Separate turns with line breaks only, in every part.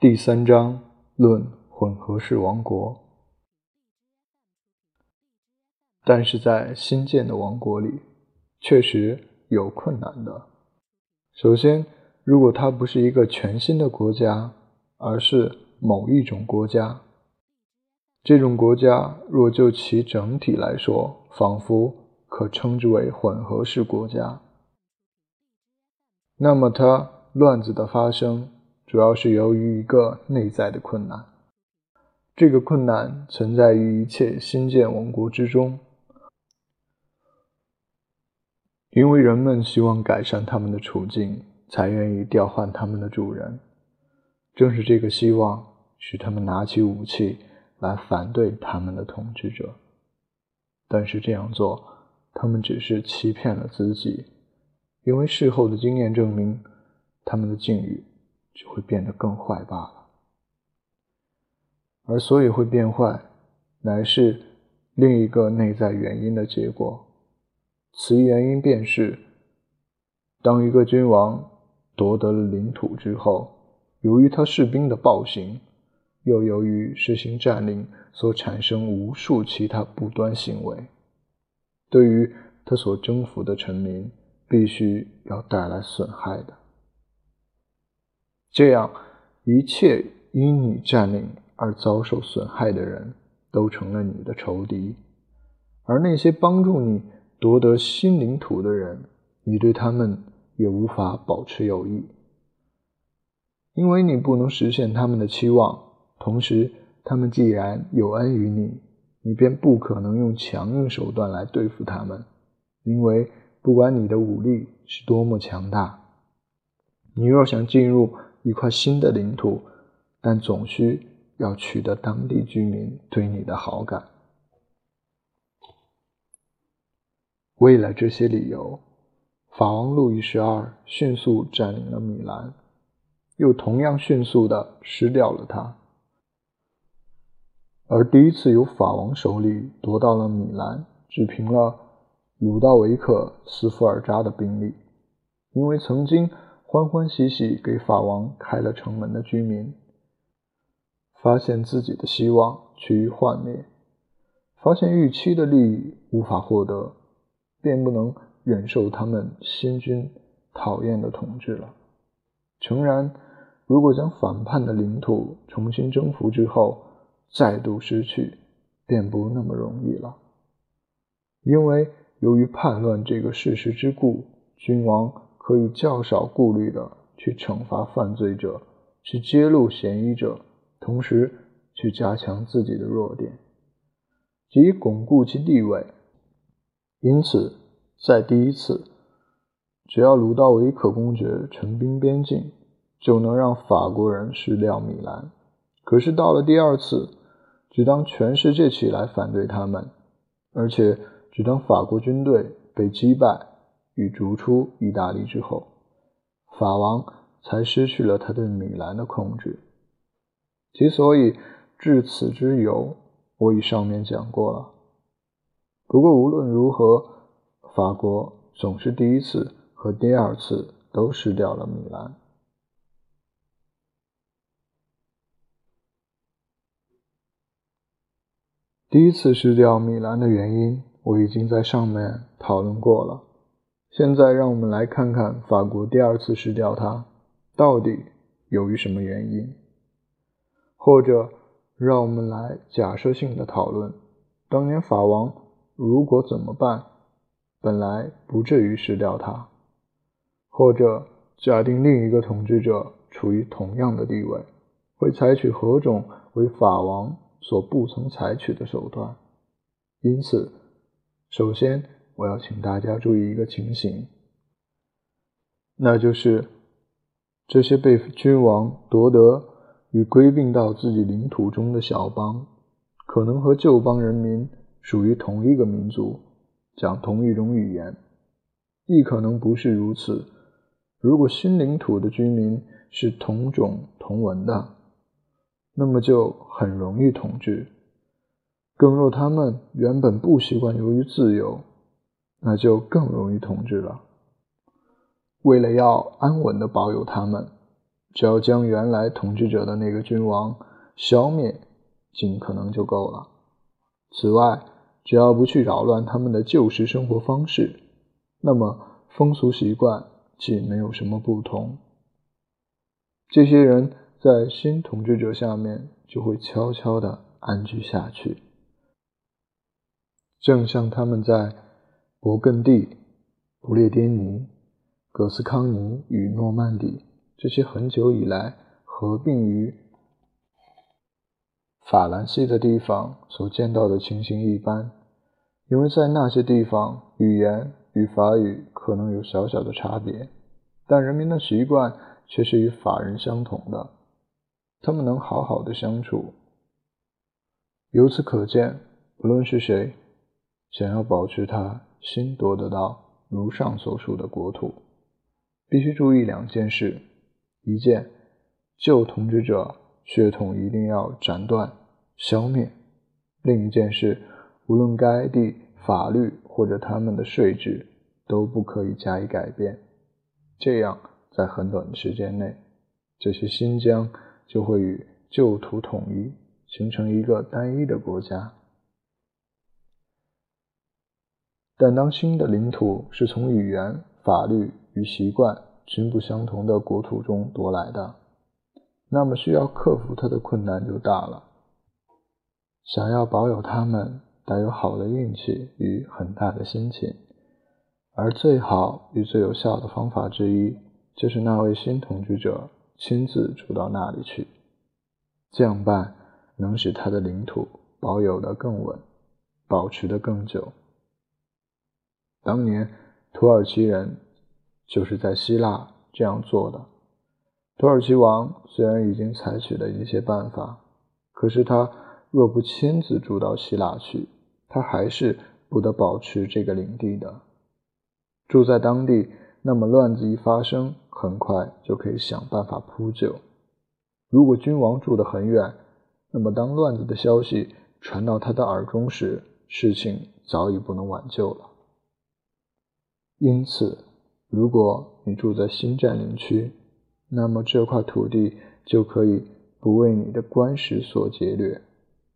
第三章论混合式王国。但是在新建的王国里，确实有困难的。首先，如果它不是一个全新的国家，而是某一种国家，这种国家若就其整体来说，仿佛可称之为混合式国家，那么它乱子的发生，主要是由于一个内在的困难。这个困难存在于一切新建王国之中，因为人们希望改善他们的处境，才愿意调换他们的主人。正是这个希望，使他们拿起武器。来反对他们的统治者，但是这样做，他们只是欺骗了自己，因为事后的经验证明，他们的境遇就会变得更坏罢了。而所以会变坏，乃是另一个内在原因的结果。此原因便是，当一个君王夺得了领土之后，由于他士兵的暴行。又由于实行占领所产生无数其他不端行为，对于他所征服的臣民，必须要带来损害的。这样，一切因你占领而遭受损害的人都成了你的仇敌，而那些帮助你夺得新领土的人，你对他们也无法保持友谊，因为你不能实现他们的期望。同时，他们既然有恩于你，你便不可能用强硬手段来对付他们，因为不管你的武力是多么强大，你若想进入一块新的领土，但总需要取得当地居民对你的好感。为了这些理由，法王路易十二迅速占领了米兰，又同样迅速地失掉了它。而第一次由法王手里夺到了米兰，只凭了鲁道维克·斯福尔扎的兵力。因为曾经欢欢喜喜给法王开了城门的居民，发现自己的希望趋于幻灭，发现预期的利益无法获得，便不能忍受他们新君讨厌的统治了。诚然，如果将反叛的领土重新征服之后，再度失去，便不那么容易了。因为由于叛乱这个事实之故，君王可以较少顾虑的去惩罚犯罪者，去揭露嫌疑者，同时去加强自己的弱点，即巩固其地位。因此，在第一次，只要鲁道维克公爵陈兵边境，就能让法国人失掉米兰。可是到了第二次，只当全世界起来反对他们，而且只当法国军队被击败与逐出意大利之后，法王才失去了他对米兰的控制。其所以至此之由，我已上面讲过了。不过无论如何，法国总是第一次和第二次都失掉了米兰。第一次失掉米兰的原因，我已经在上面讨论过了。现在让我们来看看法国第二次失掉它，到底由于什么原因？或者让我们来假设性的讨论，当年法王如果怎么办，本来不至于失掉它。或者假定另一个统治者处于同样的地位，会采取何种为法王？所不曾采取的手段，因此，首先我要请大家注意一个情形，那就是这些被君王夺得与归并到自己领土中的小邦，可能和旧邦人民属于同一个民族，讲同一种语言，亦可能不是如此。如果新领土的居民是同种同文的。那么就很容易统治。更若他们原本不习惯由于自由，那就更容易统治了。为了要安稳地保有他们，只要将原来统治者的那个君王消灭，尽可能就够了。此外，只要不去扰乱他们的旧时生活方式，那么风俗习惯既没有什么不同。这些人在新统治者下面就会悄悄地安居下去，正像他们在勃艮第、不列颠尼、葛斯康尼与诺曼底这些很久以来合并于法兰西的地方所见到的情形一般，因为在那些地方，语言与法语可能有小小的差别，但人民的习惯。却是与法人相同的，他们能好好的相处。由此可见，不论是谁，想要保持它新夺得到如上所述的国土，必须注意两件事：一件，旧统治者血统一定要斩断、消灭；另一件事，无论该地法律或者他们的税制，都不可以加以改变。这样。在很短的时间内，这些新疆就会与旧土统一，形成一个单一的国家。但当新的领土是从语言、法律与习惯均不相同的国土中夺来的，那么需要克服它的困难就大了。想要保有它们，得有好的运气与很大的心情，而最好与最有效的方法之一。就是那位新统治者亲自住到那里去，这样办能使他的领土保有的更稳，保持的更久。当年土耳其人就是在希腊这样做的。土耳其王虽然已经采取了一些办法，可是他若不亲自住到希腊去，他还是不得保持这个领地的。住在当地。那么乱子一发生，很快就可以想办法扑救。如果君王住得很远，那么当乱子的消息传到他的耳中时，事情早已不能挽救了。因此，如果你住在新占领区，那么这块土地就可以不为你的官时所劫掠，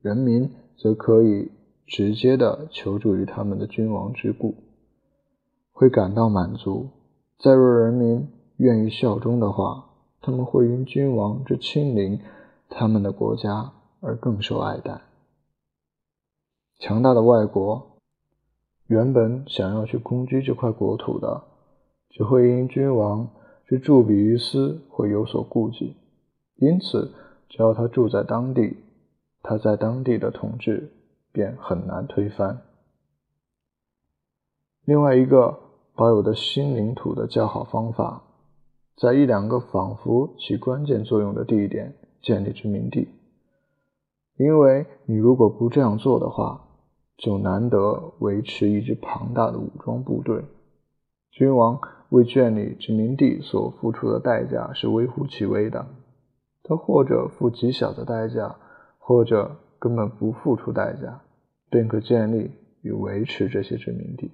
人民则可以直接的求助于他们的君王之故，会感到满足。再若人民愿意效忠的话，他们会因君王之亲临他们的国家而更受爱戴。强大的外国原本想要去攻击这块国土的，只会因君王之驻比于斯会有所顾忌，因此只要他住在当地，他在当地的统治便很难推翻。另外一个。保有的新领土的较好方法，在一两个仿佛起关键作用的地点建立殖民地，因为你如果不这样做的话，就难得维持一支庞大的武装部队。君王为建立殖民地所付出的代价是微乎其微的，他或者付极小的代价，或者根本不付出代价，便可建立与维持这些殖民地。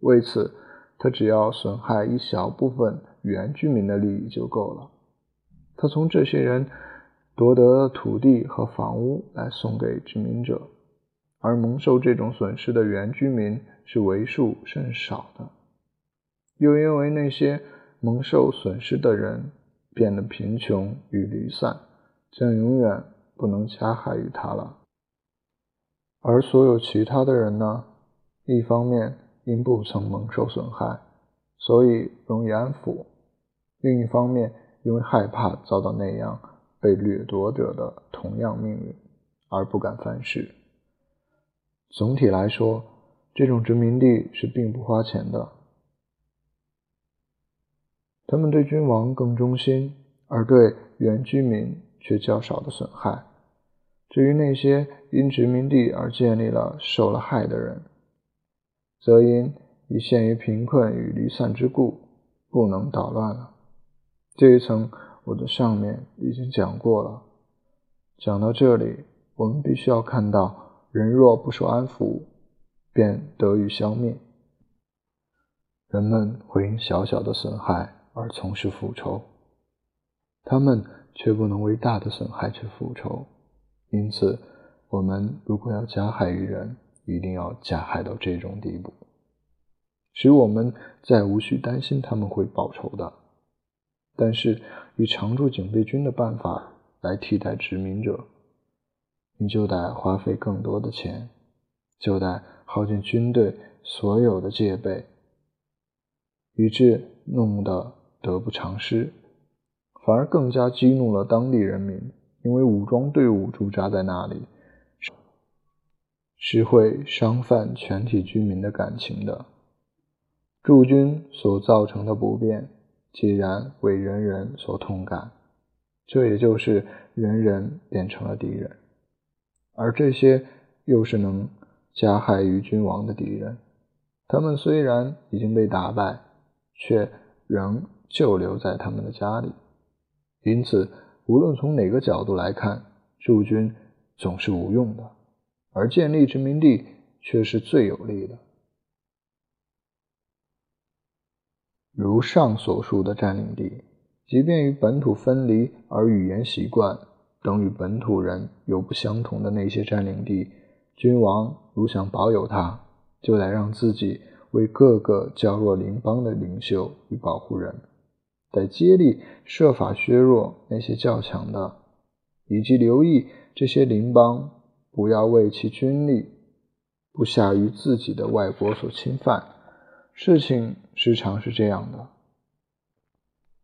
为此，他只要损害一小部分原居民的利益就够了。他从这些人夺得土地和房屋来送给殖民者，而蒙受这种损失的原居民是为数甚少的。又因为那些蒙受损失的人变得贫穷与离散，将永远不能加害于他了。而所有其他的人呢？一方面，因不曾蒙受损害，所以容易安抚；另一方面，因为害怕遭到那样被掠夺者的同样命运，而不敢犯事。总体来说，这种殖民地是并不花钱的。他们对君王更忠心，而对原居民却较少的损害。至于那些因殖民地而建立了受了害的人，则因已陷于贫困与离散之故，不能捣乱了。这一层我的上面已经讲过了。讲到这里，我们必须要看到，人若不受安抚，便得以消灭。人们会因小小的损害而从事复仇。他们却不能为大的损害去复仇。因此，我们如果要加害于人，一定要加害到这种地步，使我们再无需担心他们会报仇的。但是，以常驻警备军的办法来替代殖民者，你就得花费更多的钱，就得耗尽军队所有的戒备，以致弄得得不偿失，反而更加激怒了当地人民，因为武装队伍驻扎在那里。是会伤犯全体居民的感情的。驻军所造成的不便，既然为人人所痛感，这也就是人人变成了敌人，而这些又是能加害于君王的敌人。他们虽然已经被打败，却仍旧留在他们的家里。因此，无论从哪个角度来看，驻军总是无用的。而建立殖民地却是最有利的。如上所述的占领地，即便与本土分离而语言习惯等与本土人有不相同的那些占领地，君王如想保有它，就得让自己为各个较弱邻邦的领袖与保护人，得接力设法削弱那些较强的，以及留意这些邻邦。不要为其军力不下于自己的外国所侵犯。事情时常是这样的：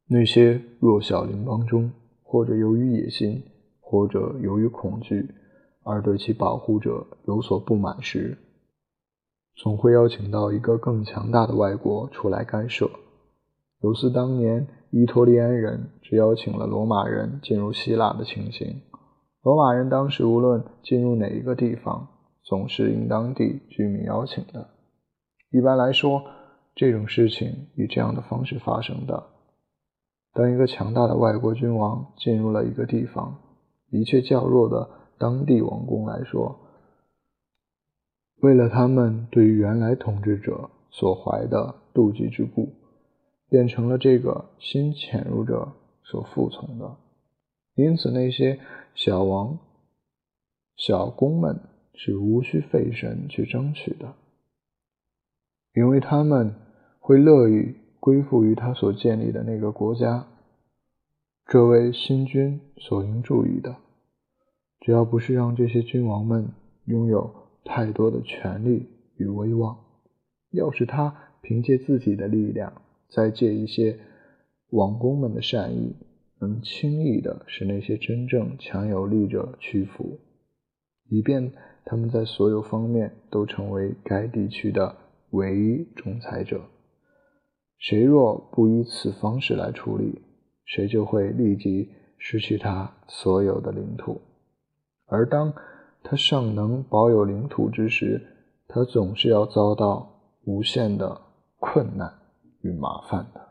那些弱小邻邦中，或者由于野心，或者由于恐惧，而对其保护者有所不满时，总会邀请到一个更强大的外国出来干涉。有似当年伊托利安人只邀请了罗马人进入希腊的情形。罗马人当时无论进入哪一个地方，总是应当地居民邀请的。一般来说，这种事情以这样的方式发生的：当一个强大的外国君王进入了一个地方，一切较弱的当地王公来说，为了他们对于原来统治者所怀的妒忌之故，变成了这个新潜入者所服从的。因此，那些小王、小公们是无需费神去争取的，因为他们会乐于归附于他所建立的那个国家。这位新君所应注意的，只要不是让这些君王们拥有太多的权力与威望，要是他凭借自己的力量，再借一些王公们的善意。能轻易的使那些真正强有力者屈服，以便他们在所有方面都成为该地区的唯一仲裁者。谁若不以此方式来处理，谁就会立即失去他所有的领土。而当他尚能保有领土之时，他总是要遭到无限的困难与麻烦的。